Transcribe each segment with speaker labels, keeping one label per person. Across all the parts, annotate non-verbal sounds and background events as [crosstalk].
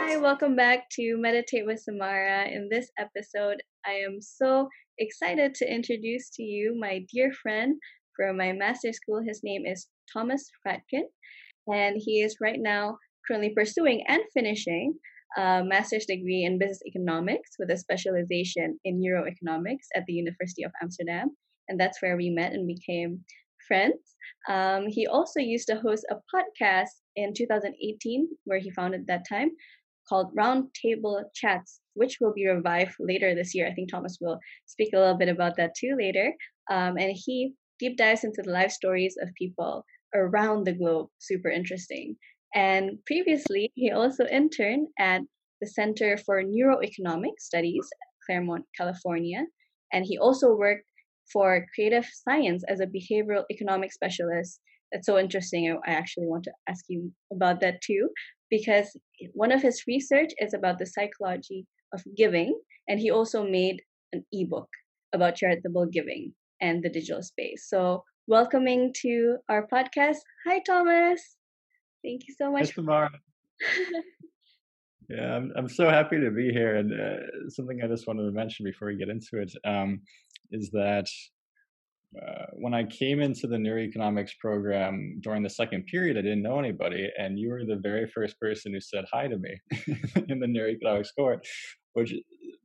Speaker 1: Hi, welcome back to Meditate with Samara. In this episode, I am so excited to introduce to you my dear friend from my master's school. His name is Thomas Fradkin, and he is right now currently pursuing and finishing a master's degree in business economics with a specialization in neuroeconomics at the University of Amsterdam. And that's where we met and became friends. Um, he also used to host a podcast in 2018, where he founded that time, called Roundtable Chats, which will be revived later this year. I think Thomas will speak a little bit about that too later. Um, and he deep dives into the life stories of people around the globe. Super interesting. And previously, he also interned at the Center for Neuroeconomic Studies, Claremont, California. And he also worked for creative science as a behavioral economic specialist. That's so interesting. I actually want to ask you about that too, because one of his research is about the psychology of giving, and he also made an ebook about charitable giving and the digital space. So, welcoming to our podcast. Hi, Thomas. Thank you so much.
Speaker 2: Hi, Samara. [laughs] yeah, I'm, I'm so happy to be here. And uh, something I just wanted to mention before we get into it um, is that uh, when I came into the neuroeconomics program during the second period, I didn't know anybody, and you were the very first person who said hi to me [laughs] in the neuroeconomics court, which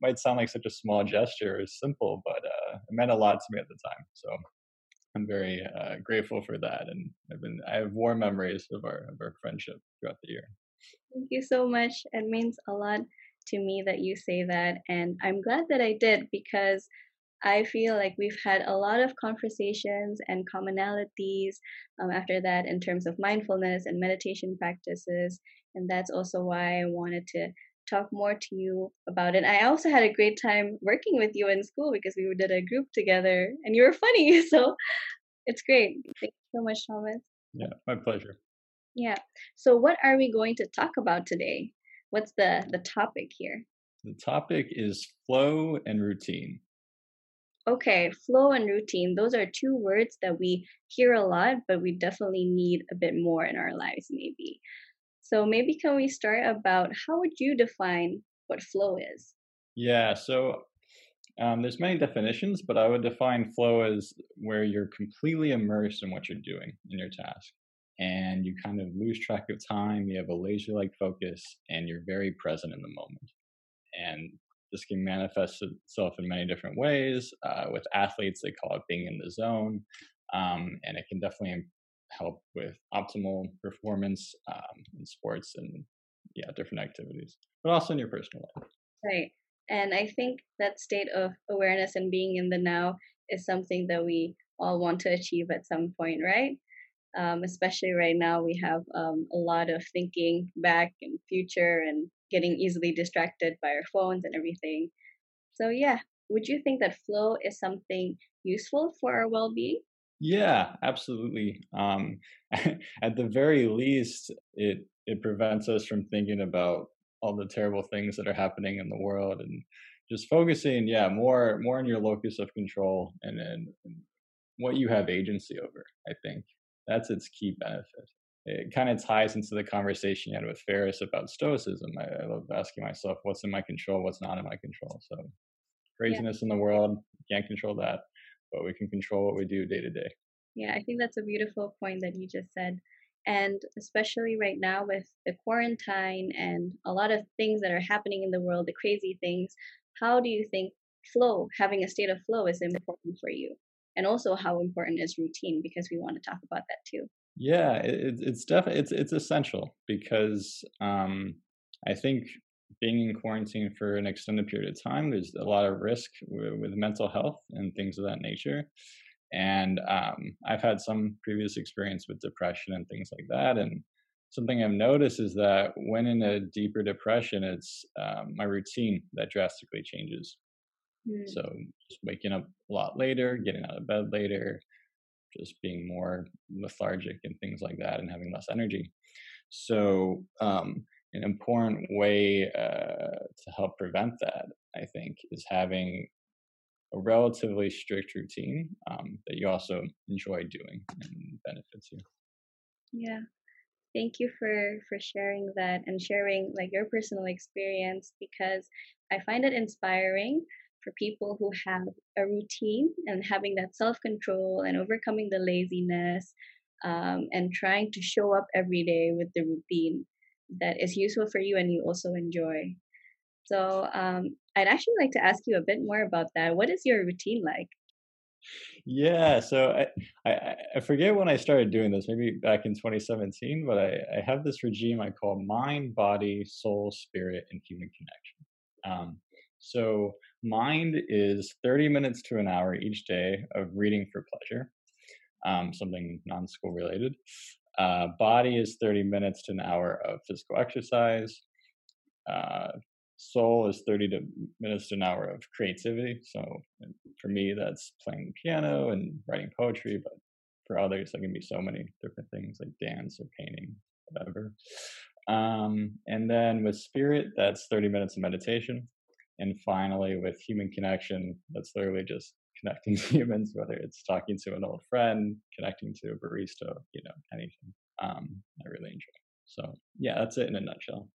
Speaker 2: might sound like such a small gesture or simple, but uh, it meant a lot to me at the time. So I'm very uh, grateful for that, and I've been I have warm memories of our of our friendship throughout the year.
Speaker 1: Thank you so much. It means a lot to me that you say that, and I'm glad that I did because I feel like we've had a lot of conversations and commonalities um, after that in terms of mindfulness and meditation practices, and that's also why I wanted to talk more to you about it. I also had a great time working with you in school because we did a group together and you were funny. [laughs] So it's great. Thank you so much, Thomas.
Speaker 2: Yeah, my pleasure.
Speaker 1: Yeah. So what are we going to talk about today? What's the the topic here?
Speaker 2: The topic is flow and routine.
Speaker 1: Okay, flow and routine. Those are two words that we hear a lot, but we definitely need a bit more in our lives, maybe. So maybe can we start about how would you define what flow is?
Speaker 2: Yeah, so um, there's many definitions, but I would define flow as where you're completely immersed in what you're doing in your task, and you kind of lose track of time. You have a laser-like focus, and you're very present in the moment. And this can manifest itself in many different ways. Uh, with athletes, they call it being in the zone, um, and it can definitely help with optimal performance um, in sports and yeah, different activities, but also in your personal life.
Speaker 1: Right. And I think that state of awareness and being in the now is something that we all want to achieve at some point, right? Um, especially right now, we have um, a lot of thinking back and future and getting easily distracted by our phones and everything. So, yeah, would you think that flow is something useful for our well being?
Speaker 2: Yeah, absolutely. Um, [laughs] at the very least, it it prevents us from thinking about all the terrible things that are happening in the world and just focusing, yeah, more more on your locus of control and, and what you have agency over. I think that's its key benefit. It kind of ties into the conversation you had with Ferris about stoicism. I, I love asking myself, what's in my control, what's not in my control. So, craziness yeah. in the world, can't control that but we can control what we do day to day.
Speaker 1: Yeah, I think that's a beautiful point that you just said. And especially right now with the quarantine and a lot of things that are happening in the world, the crazy things, how do you think flow, having a state of flow, is important for you? And also, how important is routine? Because we want to talk about that too.
Speaker 2: Yeah, it, it's definitely it's it's essential because um, I think being in quarantine for an extended period of time, there's a lot of risk with, with mental health and things of that nature. And um, I've had some previous experience with depression and things like that. And something I've noticed is that when in a deeper depression, it's um, my routine that drastically changes. Mm. So just waking up a lot later, getting out of bed later, just being more lethargic and things like that, and having less energy. So um, an important way uh, to help prevent that, I think, is having a relatively strict routine um, that you also enjoy doing and benefits you.
Speaker 1: Yeah. Thank you for for sharing that and sharing like your personal experience because I find it inspiring for people who have a routine and having that self-control and overcoming the laziness um, and trying to show up every day with the routine that is useful for you and you also enjoy. So um, I'd actually like to ask you a bit more about that. What is your routine like?
Speaker 2: Yeah, so I, I I forget when I started doing this, maybe back in 2017, but I, I have this regime I call mind, body, soul, spirit, and human connection. Um, so mind is 30 minutes to an hour each day of reading for pleasure, um, something non-school related. Uh, body is 30 minutes to an hour of physical exercise. Uh, soul is 30 to minutes to an hour of creativity. So for me, that's playing piano and writing poetry, but for others, there can be so many different things like dance or painting, whatever. Um, and then with spirit, that's 30 minutes of meditation. And finally, with human connection, that's literally just connecting [laughs] to humans, whether it's talking to an old friend, connecting to a barista, you know, anything. Um, I really enjoy. So yeah, that's it in a nutshell.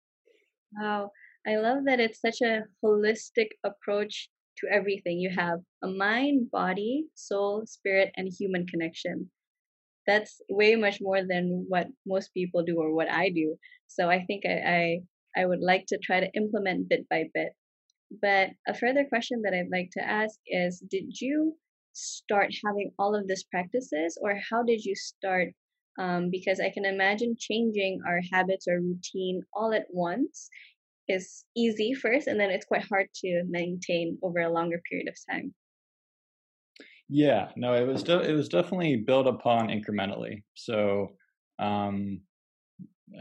Speaker 1: Wow. I love that it's such a holistic approach to everything. You have a mind, body, soul, spirit, and human connection. That's way much more than what most people do or what I do. So I think I, I, I would like to try to implement bit by bit. But a further question that I'd like to ask is Did you start having all of these practices, or how did you start? Um, because I can imagine changing our habits or routine all at once is easy first and then it's quite hard to maintain over a longer period of time
Speaker 2: yeah no it was de- it was definitely built upon incrementally so um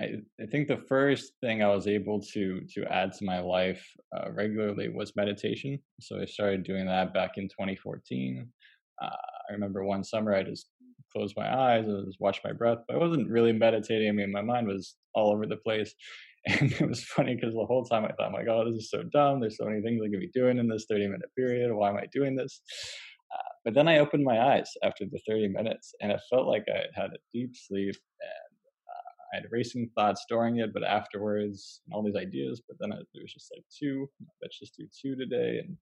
Speaker 2: I, I think the first thing I was able to to add to my life uh, regularly was meditation. So I started doing that back in 2014. Uh, I remember one summer I just closed my eyes and just watched my breath, but I wasn't really meditating. I mean, my mind was all over the place. [laughs] And it was funny because the whole time I thought, my God, this is so dumb. There's so many things I could be doing in this 30 minute period. Why am I doing this? Uh, but then I opened my eyes after the 30 minutes and it felt like I had a deep sleep I had racing thoughts during it, but afterwards, and all these ideas. But then there was just like two, let's just do two today. And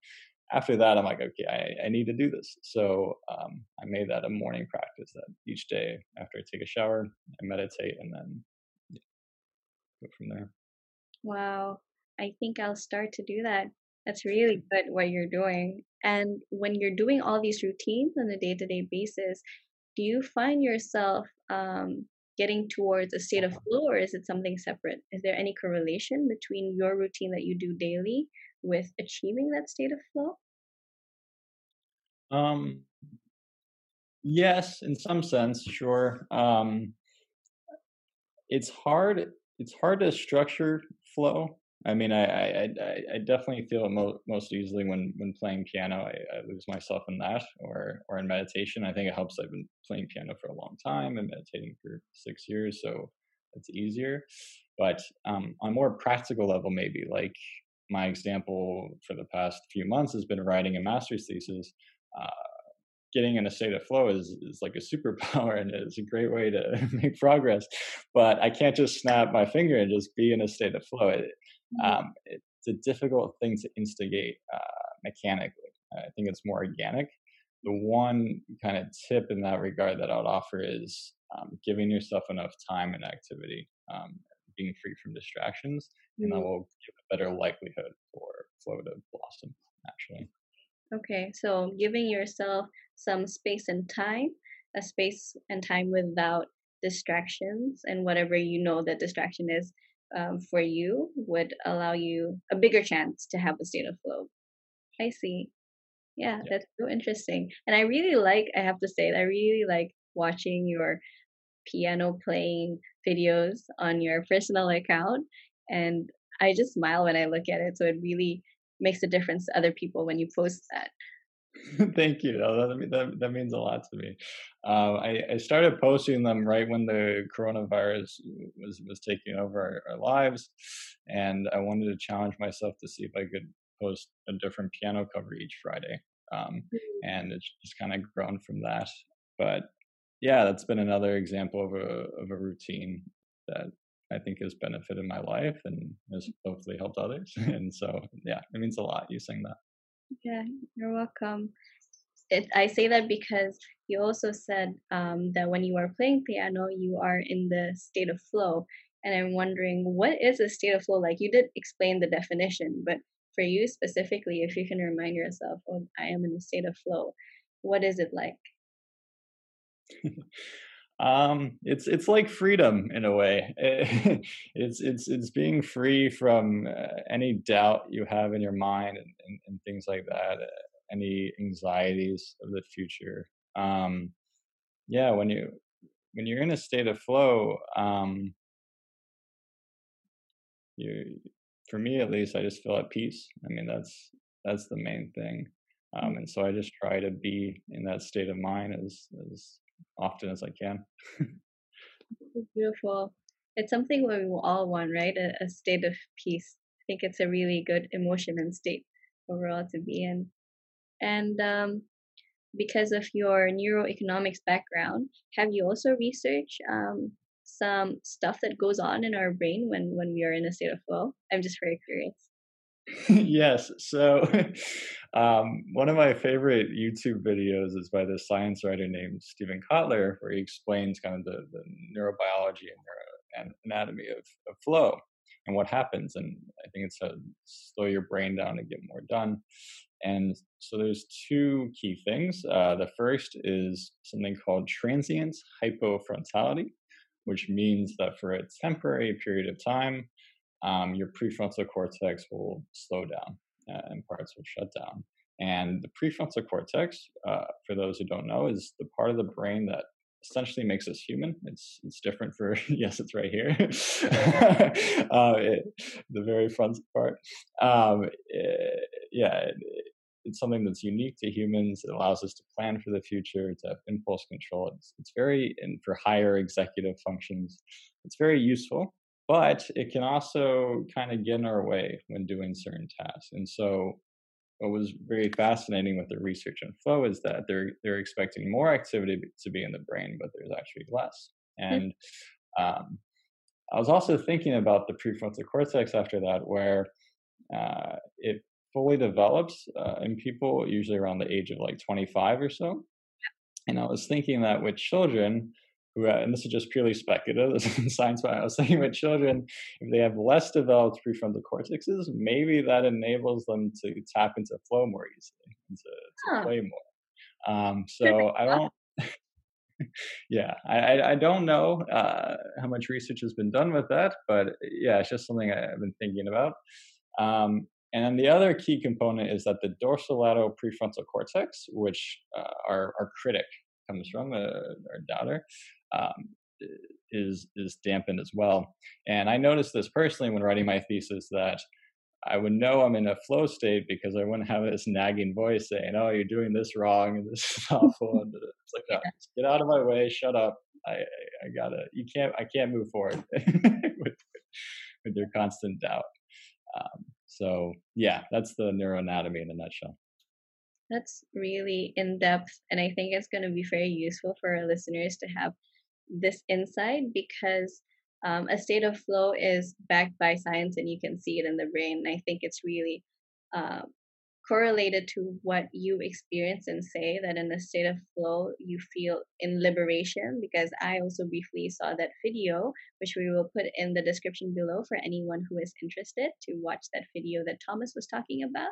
Speaker 2: after that, I'm like, okay, I, I need to do this. So um, I made that a morning practice that each day after I take a shower, I meditate and then go from there.
Speaker 1: Wow. I think I'll start to do that. That's [laughs] really good what you're doing. And when you're doing all these routines on a day to day basis, do you find yourself um, getting towards a state of flow or is it something separate? Is there any correlation between your routine that you do daily with achieving that state of flow?
Speaker 2: Um, yes, in some sense, sure. Um, it's hard it's hard to structure flow. I mean, I I, I, definitely feel it mo- most easily when when playing piano. I, I, lose myself in that, or or in meditation. I think it helps. I've been playing piano for a long time and meditating for six years, so it's easier. But um, on a more practical level, maybe like my example for the past few months has been writing a master's thesis. Uh, getting in a state of flow is, is like a superpower [laughs] and it's a great way to [laughs] make progress. But I can't just snap my finger and just be in a state of flow. It. Um, it's a difficult thing to instigate uh, mechanically. I think it's more organic. The one kind of tip in that regard that I would offer is um, giving yourself enough time and activity, um, being free from distractions, mm-hmm. and that mm-hmm. will give a better likelihood for flow to blossom naturally.
Speaker 1: Okay, so giving yourself some space and time, a space and time without distractions, and whatever you know that distraction is um, for you would allow you a bigger chance to have a state of flow. I see. Yeah, yeah, that's so interesting. And I really like, I have to say, I really like watching your piano playing videos on your personal account. And I just smile when I look at it. So it really makes a difference to other people when you post that. [laughs]
Speaker 2: Thank you. That, that, that, means a lot to me. Uh, I, I, started posting them right when the coronavirus was, was taking over our, our, lives. And I wanted to challenge myself to see if I could post a different piano cover each Friday. Um, mm-hmm. and it's just kind of grown from that. But yeah, that's been another example of a of a routine that I think has benefited my life and has hopefully helped others. [laughs] and so, yeah, it means a lot you saying that.
Speaker 1: Yeah, you're welcome. It, I say that because you also said um, that when you are playing piano, you are in the state of flow. And I'm wondering, what is a state of flow like? You did explain the definition, but for you specifically, if you can remind yourself, oh, I am in a state of flow, what is it like? [laughs]
Speaker 2: um it's it's like freedom in a way. [laughs] It's it's it's being free from uh, any doubt you have in your mind and, and, and things like that uh, any anxieties of the future. Um yeah when you when you're in a state of flow um you for me at least i just feel at peace. I mean that's that's the main thing. Um mm. and so i just try to be in that state of mind as as often as I can. [laughs]
Speaker 1: Beautiful. It's something we all want, right? A, a, state of peace. I think it's a really good emotion and state overall to be in. And um, because of your neuroeconomics background, have you also researched um, some stuff that goes on in our brain when when we are in a state of flow? I'm just very curious.
Speaker 2: Yes. So, [laughs] um, one of my favorite YouTube videos is by this science writer named Steven Kotler, where he explains kind of the, the neurobiology and, neuro, anatomy of, of flow and what happens. And I think it's to slow your brain down and get more done. And so there's two key things. Uh, the first is something called transient hypofrontality, which means that for a temporary period of time, um, your prefrontal cortex will slow down uh, and parts will shut down. And the prefrontal cortex, uh, for those who don't know, is the part of the brain that essentially makes us human. It's it's different for [laughs] yes, it's right here, [laughs] uh, it, the very front part. Um, it, yeah, it, it's something that's unique to humans. It allows us to plan for the future, to have impulse control. It's, it's very, and for higher executive functions, it's very useful but it can also kind of get in our way when doing certain tasks. And so, what was very fascinating with the research and flow is that they're they're expecting more activity to be in the brain, but there's actually less. Hmm. And um, I was also thinking about the prefrontal cortex after that, where uh, it fully develops uh, in people usually around the age of like 25 or so. And I was thinking that with children, who, uh, and this is just purely speculative, this is science, but I was [laughs] saying with children, if they have less developed prefrontal cortexes, maybe that enables them to tap into flow more easily, and to, to huh. play more. Um, so I don't, [laughs] yeah, I, I don't know uh, how much research has been done with that, but yeah, it's just something I've been thinking about. Um, and then the other key component is that the dorsolateral prefrontal cortex, which uh, our, our critic comes from, uh, our doubter, um, is is dampened as well. And I noticed this personally when writing my thesis that I would know I'm in a flow state because I wouldn't have this nagging voice saying, "Oh, you're doing this wrong and this is [laughs] awful." and it's like, oh, "Get out of my way! Shut up! I, I, I gotta. You can't. I can't move forward [laughs] with, with your constant doubt." Um, so yeah, that's the neuroanatomy in a nutshell.
Speaker 1: That's really in depth, and I think it's going to be very useful for our listeners to have this insight because um, a state of flow is backed by science and you can see it in the brain. I think it's really uh, correlated to what you experience and say that in a state of flow you feel in liberation because i also briefly saw that video which we will put in the description below for anyone who is interested to watch that video that thomas was talking about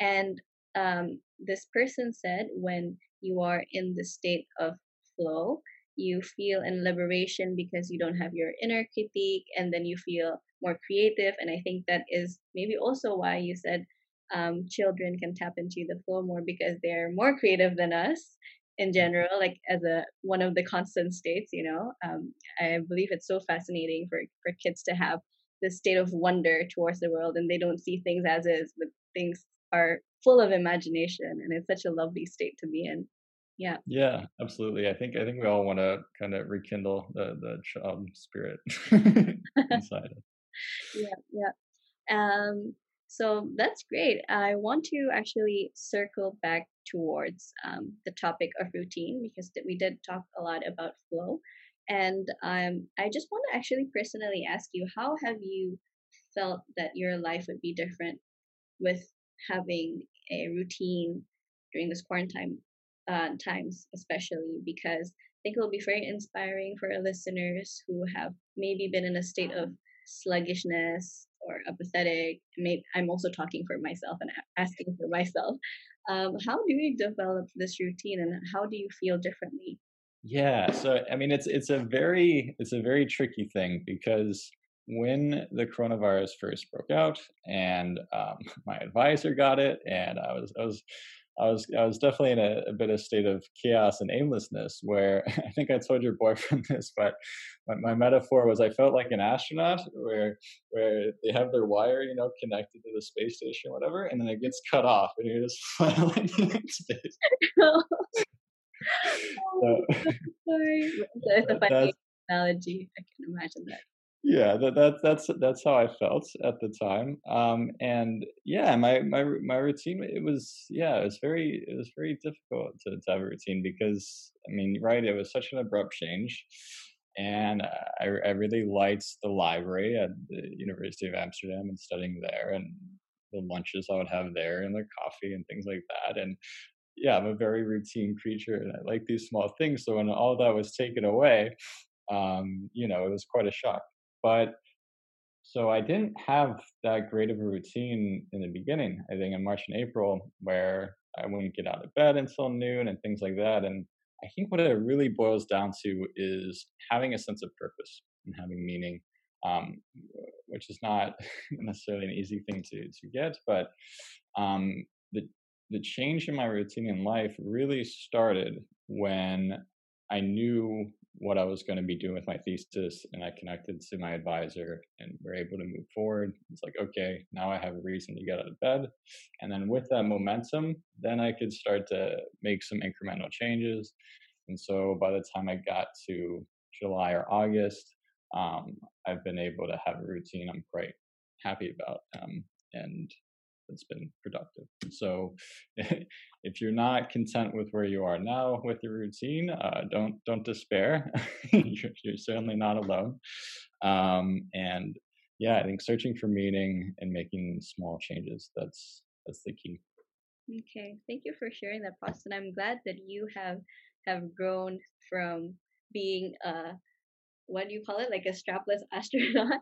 Speaker 1: and um, this person said when you are in the state of flow you feel in liberation because you don't have your inner critique and then you feel more creative and i think that is maybe also why you said um, children can tap into the flow more because they're more creative than us in general like as a one of the constant states you know? Um, i believe it's so fascinating for for kids to have this state of wonder towards the world and they don't see things as is but things are full of imagination and it's such a lovely state to be in yeah
Speaker 2: yeah absolutely i think i think we all want to kind of rekindle the the child spirit [laughs] [laughs] inside
Speaker 1: yeah yeah um So that's great. I want to actually circle back towards um, the topic of routine because we did talk a lot about flow. And um, I just want to actually personally ask you how have you felt that your life would be different with having a routine during this quarantine uh, times, especially because I think it will be very inspiring for our listeners who have maybe been in a state of sluggishness or apathetic. Maybe I'm also talking for myself and asking for myself. Um, how do you develop this routine, and how do you feel differently?
Speaker 2: Yeah, so I mean, it's it's a very it's a very tricky thing because when the coronavirus first broke out, and um, [laughs] my advisor got it, and I was I was I was I was definitely in a, a, bit of state of chaos and aimlessness where [laughs] I think I told your boyfriend [laughs] this, but my, my, metaphor was I felt like an astronaut where where they have their wire, you know, connected to the space station or whatever, and then it gets cut off and you're just [laughs] flying in space. Oh, so,
Speaker 1: Sorry. It's a funny analogy. I can imagine that
Speaker 2: yeah that, that that's that's how i felt at the time um and yeah my my my routine it was yeah it was very it was very difficult to, to have a routine because i mean right it was such an abrupt change and I, I really liked the library at the university of amsterdam and studying there and the lunches i would have there and the coffee and things like that and yeah i'm a very routine creature and i like these small things so when all that was taken away um, you know, it was quite a shock. But so I didn't have that great of a routine in the beginning, I think in March and April, where I wouldn't get out of bed until noon and things like that. And I think what it really boils down to is having a sense of purpose and having meaning, um, which is not [laughs] necessarily an easy thing to, to get. But um, the, the change in my routine in life really started when I knew what I was going to be doing with my thesis, and I connected to my advisor, and we're able to move forward. It's like, okay, now I have a reason to get out of bed, and then with that momentum, then I could start to make some incremental changes. And so by the time I got to July or August, um, I've been able to have a routine I'm quite happy about, um, and that's been productive. So [laughs] if you're not content with where you are now with your routine, uh, don't don't despair. [laughs] you're, you're, certainly not alone. Um, and yeah, I think searching for meaning and making small changes that's that's the key.
Speaker 1: Okay, thank you for sharing that, Thomas. I'm glad that you have have grown from being a what do you call it like a strapless [laughs] astronaut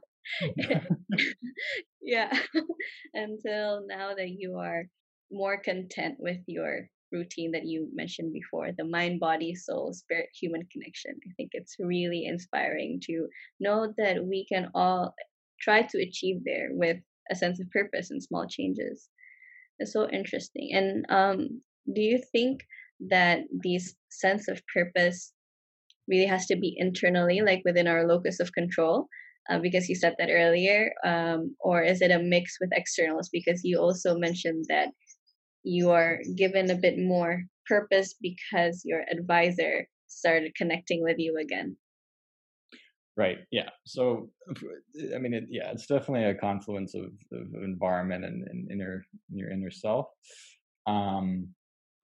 Speaker 1: yeah [laughs] until now that you are more content with your routine that you mentioned before the mind body soul spirit human connection. I think it's really inspiring to know that we can all try to achieve there with a sense of purpose and small changes. It's so interesting and um do you think that this sense of purpose really has to be internally like within our locus of control uh, because you said that earlier, um, or is it a mix with externals? Because you also mentioned that you are given a bit more purpose because your advisor started connecting with you again.
Speaker 2: Right. Yeah. So, I mean, it, yeah, it's definitely a confluence of, of environment and, and inner your inner self. Um,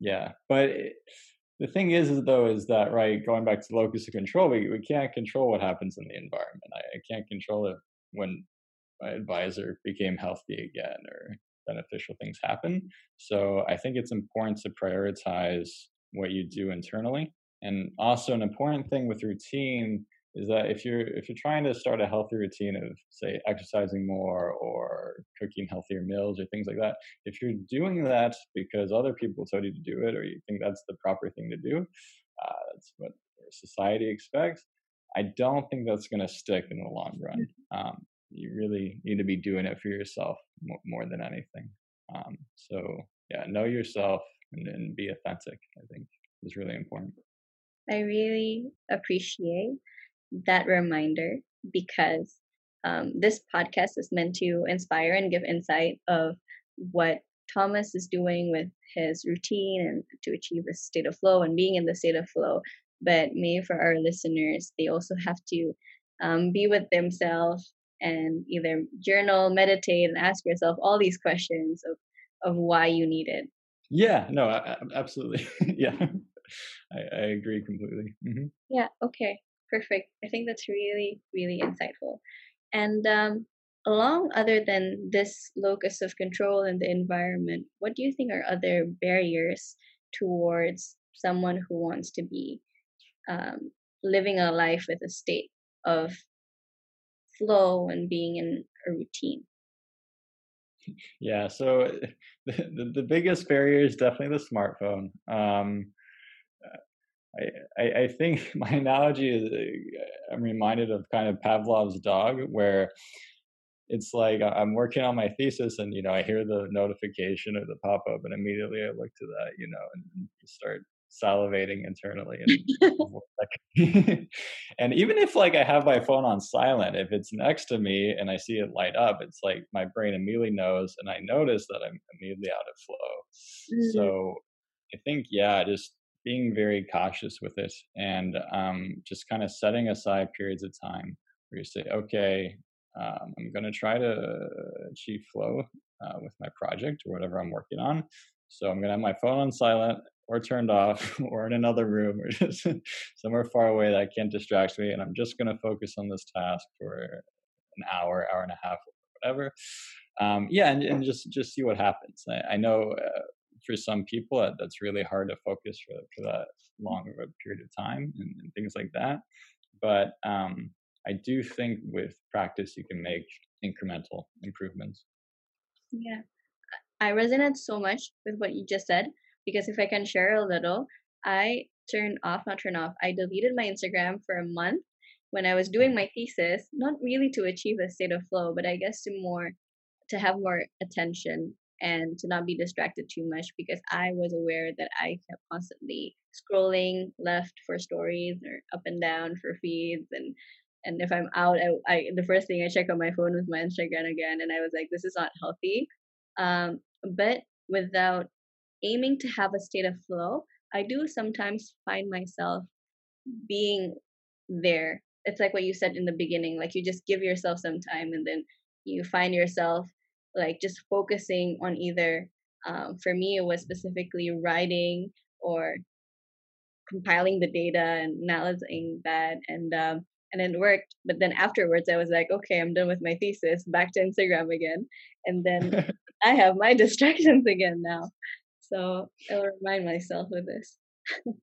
Speaker 2: yeah, but it, the thing is, is though, is that right? Going back to locus of control, we, we can't control what happens in the environment. I, I can't control it when my advisor became healthy again or beneficial things happen. So I think it's important to prioritize what you do internally. And also an important thing with routine is that if you're if you're trying to start a healthy routine of say exercising more or cooking healthier meals or things like that if you're doing that because other people told you to do it or you think that's the proper thing to do uh, that's what society expects i don't think that's going to stick in the long run. Mm-hmm. um, you really need to be doing it for yourself more, more than anything. Um, so yeah know yourself and, and be authentic i think is really important.
Speaker 1: I really appreciate that reminder because um, this podcast is meant to inspire and give insight of what Thomas is doing with his routine and to achieve a state of flow and being in the state of flow. But maybe for our listeners, they also have to um, be with themselves and either journal, meditate, and ask yourself all these questions of of why you need it.
Speaker 2: Yeah, no, absolutely. [laughs] yeah, I, I, agree completely. Mm-hmm.
Speaker 1: Yeah, okay, perfect. I think that's really, really insightful. And um, along other than this locus of control and the environment, what do you think are other barriers towards someone who wants to be um, living a life with a state of flow and being in a routine?
Speaker 2: Yeah, so [laughs] the, the, biggest barrier is definitely the smartphone. Um, I, I, think [laughs] my analogy is uh, I'm reminded of kind of Pavlov's dog, where it's like I'm working on my thesis and you know I hear the notification or the pop up and immediately I look to that you know and start salivating internally and [laughs] [laughs] and even if like I have my phone on silent if it's next to me and I see it light up it's like my brain immediately knows and I notice that I'm immediately out of flow mm-hmm. so I think yeah just being very cautious with it and um, just kind of setting aside periods of time where you say okay um, I'm going to try to achieve flow uh, with my project or whatever I'm working on. So I'm going to have my phone on silent or turned off [laughs] or in another room or just somewhere far away that can't distract me. And I'm just going to focus on this task for an hour, hour and a half, whatever. Um, yeah, and, and just just see what happens. I, I know uh, for some people that, that's really hard to focus for, for that long of a period of time and, and things like that. But um, I do think with practice you can make incremental improvements.
Speaker 1: Yeah. I resonate so much with what you just said because if I can share a little, I turned off, not turn off, I deleted my Instagram for a month when I was doing mm. my thesis, not really to achieve a state of flow, but I guess to more to have more attention and to not be distracted too much because I was aware that I kept constantly scrolling left for stories or up and down for feeds and and if I'm out, I, I the first thing I check on my phone was my Instagram again, and I was like, this is not healthy. Um, but without aiming to have a state of flow, I do sometimes find myself being there. It's like what you said in the beginning, like you just give yourself some time, and then you find yourself like just focusing on either. Um, for me, it was specifically writing or compiling the data and analyzing that and um, and it worked. But then afterwards, I was like, okay, I'm done with my thesis, back to Instagram again. And then [laughs] I have my [laughs] distractions again now. So I'll remind myself of this. [laughs]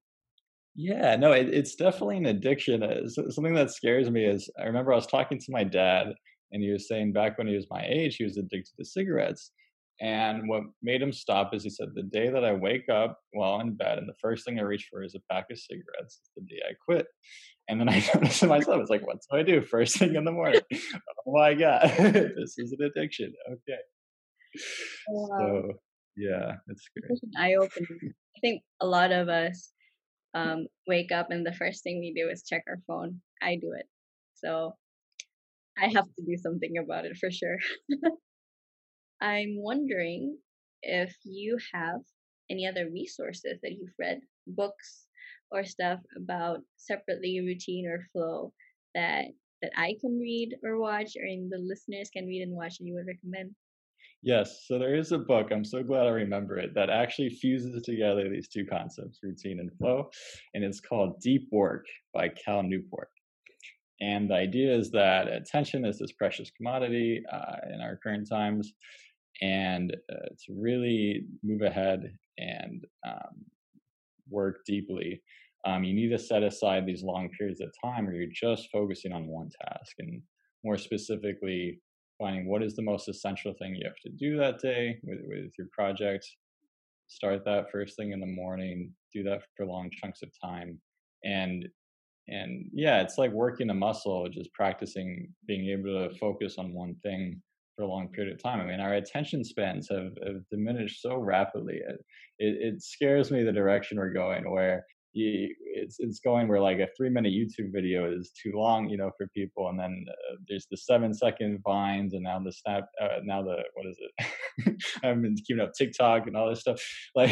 Speaker 2: yeah, no, it, it's definitely an addiction. Uh, something that scares me is I remember I was talking to my dad, and he was saying back when he was my age, he was addicted to cigarettes. And what made him stop is he said, The day that I wake up while in bed and the first thing I reach for is a pack of cigarettes, it's the day I quit. And then I [laughs] noticed to myself, it's like, what do I do first thing in the morning? oh my God, this is an addiction. Okay. Wow. So, yeah, it's great.
Speaker 1: It's an eye opening. I think a lot of us um, wake up and the first thing we do is check our phone. I do it. So I have to do something about it for sure. [laughs] I'm wondering if you have any other resources that you've read, books or stuff about separately routine or flow that that I can read or watch or the listeners can read and watch and you would recommend?
Speaker 2: Yes, so there is a book, I'm so glad I remember it, that actually fuses together these two concepts, routine and flow, and it's called Deep Work by Cal Newport. And the idea is that attention is this precious commodity uh, in our current times, and uh, to really move ahead and um, work deeply, um, you need to set aside these long periods of time where you're just focusing on one task and more specifically finding what is the most essential thing you have to do that day with, with your project. Start that first thing in the morning do that for long chunks of time and and yeah it's like working a muscle just practicing being able to focus on one thing for a long period of time. I mean, our attention spans have, have diminished so rapidly. It, it, it scares me the direction we're going, where you, it's it's going where like a three minute YouTube video is too long, you know, for people, and then uh, there's the seven second vines, and now the snap, uh, now the what is it? [laughs] I've been keeping up TikTok and all this stuff. [laughs] Like,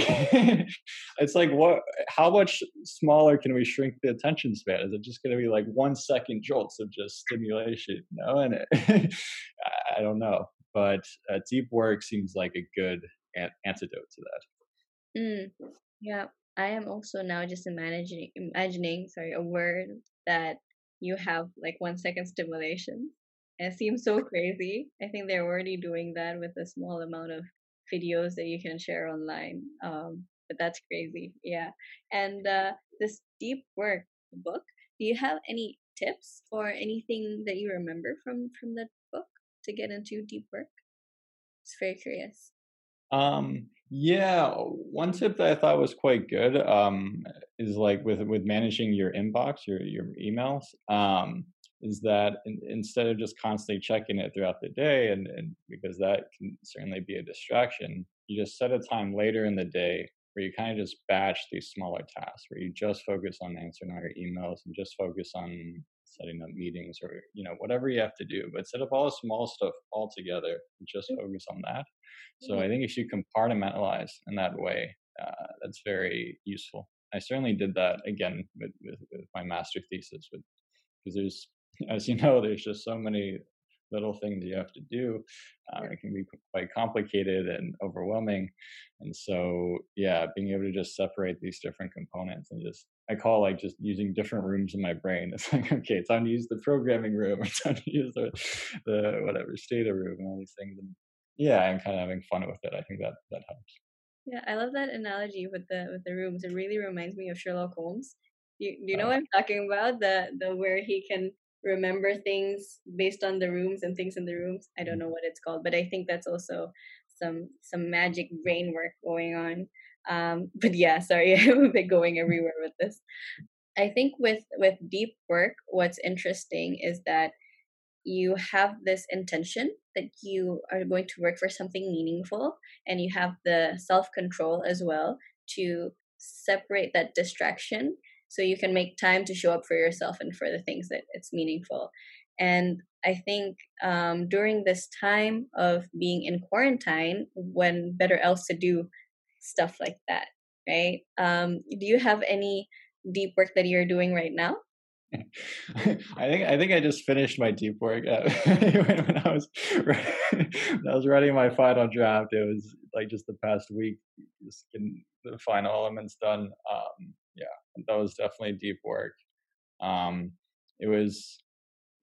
Speaker 2: it's like what? How much smaller can we shrink the attention span? Is it just going to be like one second jolts of just stimulation? You know, and it, [laughs] I don't know, but uh, deep work seems like a good an- antidote to that.
Speaker 1: Mm, yeah. I am also now just imagining imagining sorry a word that you have like one second stimulation. It seems so crazy. I think they're already doing that with a small amount of videos that you can share online. Um, but that's crazy. Yeah. And uh, this deep work book, do you have any tips or anything that you remember from from that book to get into deep work? It's very curious.
Speaker 2: Um, yeah, one tip that I thought was quite good um, is like with with managing your inbox, your your emails, um, is that in, instead of just constantly checking it throughout the day, and, and because that can certainly be a distraction, you just set a time later in the day where you kind of just batch these smaller tasks, where you just focus on answering all your emails and just focus on setting up meetings or you know whatever you have to do, but set up all the small stuff all together and just mm. focus on that so I think if you compartmentalize in that way, uh, that's very useful. I certainly did that again with, with, with my master thesis, because there's, [laughs] as you know, there's just so many little things you have to do. Um, it can be quite complicated and overwhelming. And so, yeah, being able to just separate these different components and just, I call like just using different rooms in my brain. [laughs] It's like, okay, it's time to use the programming room, [laughs] or time to use the, the whatever, STATA room and all these things. And yeah, I'm kind of having fun with it. I think that that helps.
Speaker 1: Yeah, I love that analogy with the with the rooms. It really reminds me of Sherlock Holmes. You you know oh. what I'm talking about? The the where he can remember things based on the rooms and things in the rooms. I don't mm. know what it's called, but I think that's also some some magic brain work going on. Um, [laughs] but yeah, sorry, [laughs] I'm a bit going everywhere with this. I think with with deep work, what's interesting is that you have this intention that you are going to work for something meaningful and you have the self control as well to separate that distraction so you can make time to show up for yourself and for the things that it's meaningful and i think um, during this time of being in quarantine when better else to do stuff like that right um, do you have any deep work that you're doing right now [laughs]
Speaker 2: I think I think I just finished my deep work uh, [laughs] when I was [laughs] when I was writing my final draft. It was like just the past week, just getting the final elements done. Um, yeah, that was definitely deep work. Um, it was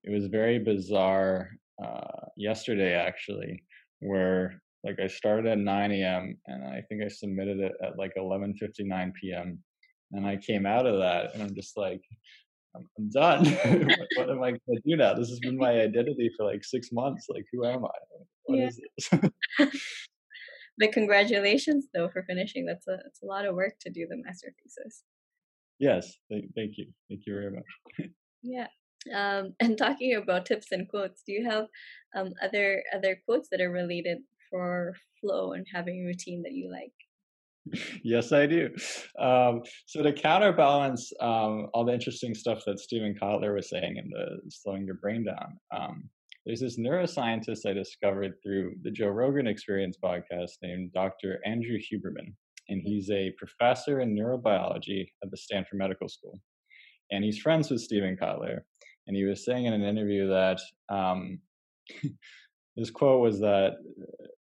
Speaker 2: it was very bizarre uh, yesterday actually, where like I started at 9 a.m. and I think I submitted it at like 11:59 p.m. And I came out of that and I'm just like, I'm, I'm done. [laughs] what, what, am I going to do now? This has been my [laughs] identity for like six months. Like, who am I? What yeah. is this? [laughs]
Speaker 1: but congratulations, though, for finishing. That's a that's a lot of work to do the master thesis.
Speaker 2: Yes, thank, thank you, thank you very much. [laughs]
Speaker 1: yeah, um, [laughs] and talking about tips and quotes, do you have um, other other quotes that are related for flow and having a routine that you like? [laughs]
Speaker 2: yes, I do. Um, so to counterbalance um, all the interesting stuff that Steven Kotler was saying in the slowing your brain down, um, there's this neuroscientist I discovered through the Joe Rogan Experience podcast named Dr. Andrew Huberman, and he's a professor in neurobiology at the Stanford Medical School, and he's friends with Steven Kotler. And he was saying in an interview that um, [laughs] his quote was that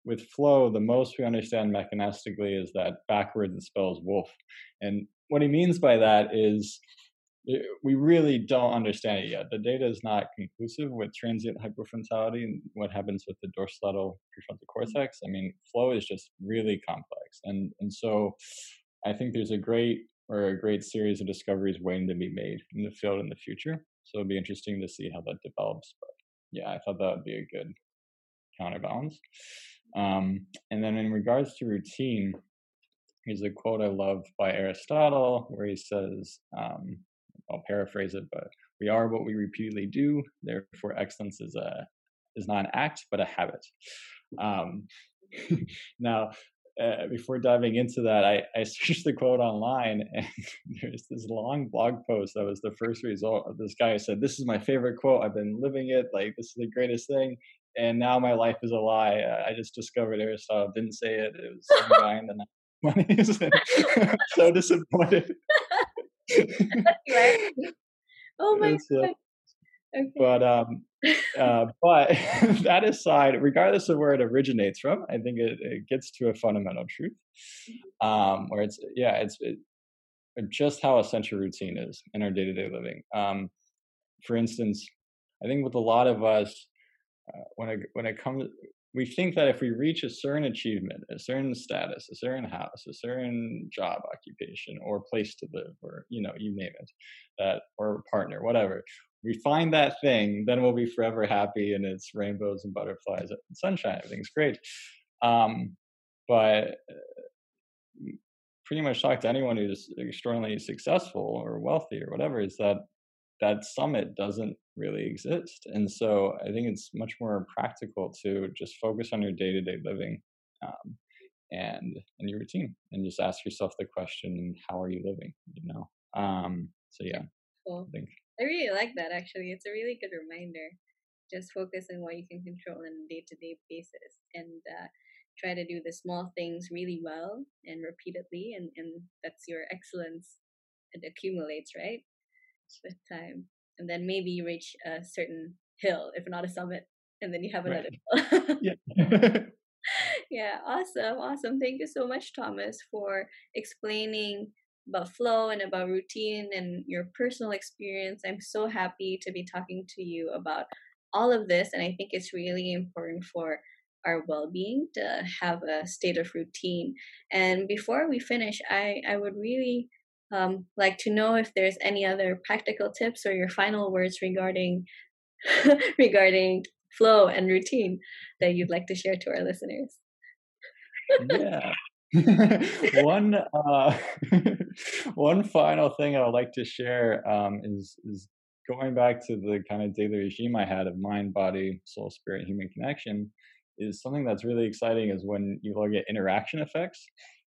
Speaker 2: with flow, the most we understand mechanistically is that backwards it spells wolf. And what he means by that is we really don't understand it yet. The data is not conclusive with transient hypofrontality and what happens with the dorsolateral prefrontal cortex. I mean, flow is just really complex. And, and so I think there's a great or a great series of discoveries waiting to be made in the field in the future. So it'll be interesting to see how that develops. But yeah, I thought that would be a good counterbalance. Um, and then in regards to routine, here's a quote I love by Aristotle where he says, um, I'll paraphrase it, but we are what we repeatedly do. Therefore, excellence is a is not an act but a habit. Um, [laughs] now, uh, before diving into that, I, I [laughs] searched the quote online, and [laughs] there's this long blog post that was the first result of this guy said, "This is my favorite quote. I've been living it. Like this is the greatest thing." And now my life is a lie. I just discovered Aristotle didn't say it. It was in the 20s. so disappointed. [laughs]
Speaker 1: oh my god.
Speaker 2: Okay. But um, uh, but [laughs] that aside, regardless of where it originates from, I think it, it gets to a fundamental truth, mm-hmm. um, where it's yeah, it's it, just how essential routine is in our day to day living. Um, for instance, I think with a lot of us, uh, when it when it comes, we think that if we reach a certain achievement, a certain status, a certain house, a certain job occupation, or place to live, or you know, you name it, that or partner, whatever, we find that thing, then we'll be forever happy and it's rainbows and butterflies and sunshine. Everything's great. Um, but uh, pretty much talk to anyone who's extraordinarily successful or wealthy or whatever is that that summit doesn't really exist. And so I think it's much more practical to just focus on your day to day living um, and and your routine and just ask yourself the question, how are you living? You know? Um, so yeah,
Speaker 1: cool. I I really like that actually. It's a really good reminder. Just focus on what you can control on a day to day basis and uh, try to do the small things really well and repeatedly, and, and that's your excellence. It accumulates, right? With time. And then maybe you reach a certain hill, if not a summit, and then you have another right. hill. [laughs] yeah. [laughs] yeah, awesome, awesome. Thank you so much, Thomas, for explaining about flow and about routine and your personal experience. I'm so happy to be talking to you about all of this. And I think it's really important for our well-being to have a state of routine. And before we finish, I, I would really um, like to know if there's any other practical tips or your final words regarding [laughs] regarding flow and routine that you'd like to share to our listeners.
Speaker 2: yeah. [laughs] [laughs] one uh, one final thing I would like to share um, is is going back to the kind of daily regime I had of mind, body, soul, spirit, human connection. Is something that's really exciting is when you look at interaction effects.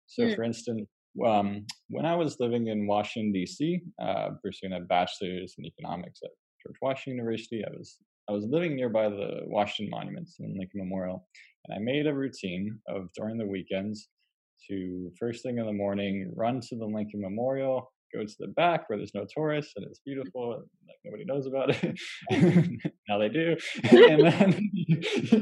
Speaker 2: So, mm. for instance, um, when I was living in Washington D.C., uh, pursuing a bachelor's in economics at George Washington University, I was I was living nearby the Washington Monuments and Lincoln Memorial, and I made a routine of during the weekends to first thing in the morning, run to the Lincoln Memorial, go to the back where there's no tourists and it's beautiful and like nobody knows about it. [laughs] [laughs] Now they do. [laughs] And then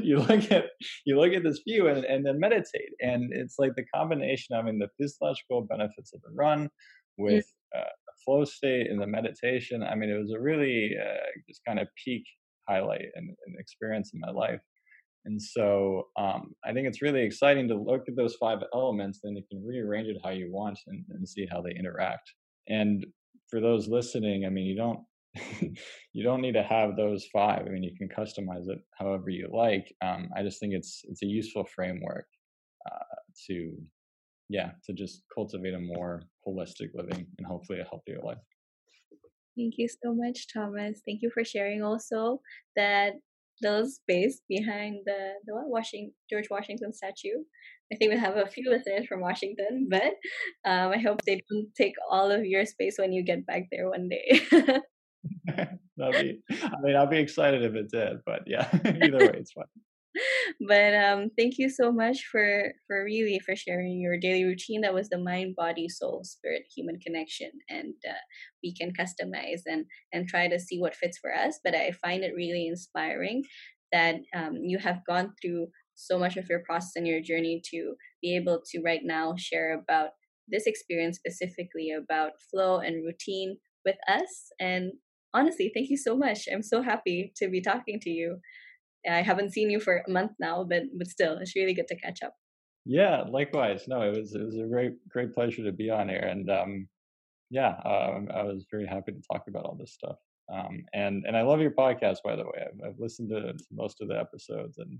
Speaker 2: you look at you look at this view and, and then meditate. And it's like the combination of I mean, the physiological benefits of the run with uh, the flow state and the meditation. I mean it was a really uh, just kind of peak highlight and, and experience in my life. And so um, I think it's really exciting to look at those five elements, then you can rearrange it how you want and, and see how they interact. And for those listening, I mean, you don't [laughs] you don't need to have those five. I mean, you can customize it however you like. Um, I just think it's it's a useful framework uh, to yeah to just cultivate a more holistic living and hopefully a healthier life.
Speaker 1: Thank you so much, Thomas. Thank you for sharing also that little space behind the the Washington George Washington statue. I think we have a few listeners from Washington, but um, I hope they don't take all of your space when you get back there one day. [laughs] [laughs]
Speaker 2: Be. I mean, I'll be excited if it did, but yeah, [laughs] either way, it's fine [laughs]
Speaker 1: but um thank you so much for for really for sharing your daily routine. That was the mind body soul spirit human connection and uh, we can customize and and try to see what fits for us. But i find it really inspiring that um, you have gone through so much of your process and your journey to be able to right now share about this experience specifically about flow and routine with us. And honestly thank you so much. I'm so happy to be talking to you I haven't seen you for a month now, but but still, it's really good to catch up.
Speaker 2: Yeah, likewise. No, it was it was a great great pleasure to be on here, and um, yeah, uh, I was very happy to talk about all this stuff. Um, and and I love your podcast, by the way. I've, I've listened to, to, most of the episodes, and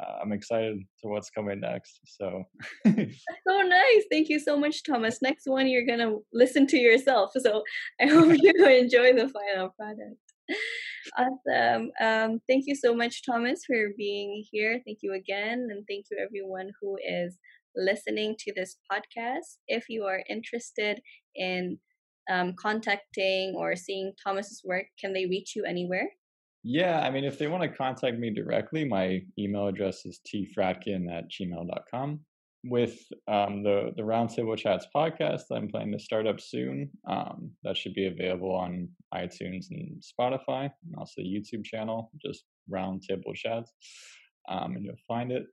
Speaker 2: uh, I'm excited to what's coming next. So, [laughs]
Speaker 1: so nice. Thank you so much, Thomas. Next one, you're gonna listen to yourself. So I [laughs] hope you enjoy the final product awesome. Um, thank you so much, Thomas, for being here. Thank you again. And thank you, everyone who is listening to this podcast. If you are interested in um, contacting or seeing Thomas's work, can they reach you anywhere?
Speaker 2: Yeah, I mean, if they want to contact me directly, my email address is tfratkin at gmail.com. With um, the, the Roundtable Chats podcast. I'm planning to start up soon, um, that should be available on iTunes and Spotify, and also YouTube channel, just Roundtable Chats, um, and you'll find it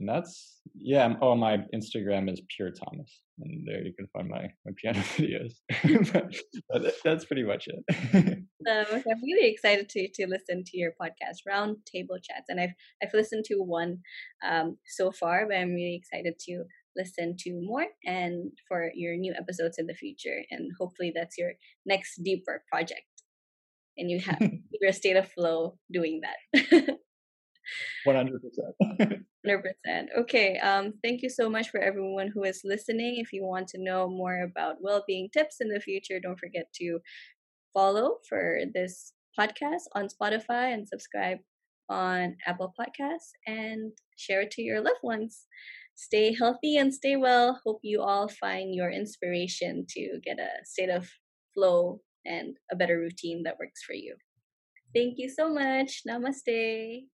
Speaker 2: and that's yeah. Oh, my Instagram is pure Thomas, and there you can find my my piano [laughs] videos. [laughs] but, but, that's pretty much it. [laughs]
Speaker 1: um, I'm really excited to to listen to your podcast, Round Table Chats, and I've I've listened to one um, so far, but I'm really excited to listen to more and for your new episodes in the future, and hopefully that's your next deeper project, and you have your state of flow doing that.
Speaker 2: 100%.
Speaker 1: 100%. [laughs] Okay. Um, thank you so much for everyone who is listening. If you want to know more about well being tips in the future, don't forget to follow for this podcast on Spotify and subscribe on Apple Podcasts and share it to your loved ones. Stay healthy and stay well. Hope you all find your inspiration to get a state of flow and a better routine that works for you. Thank you so much. Namaste.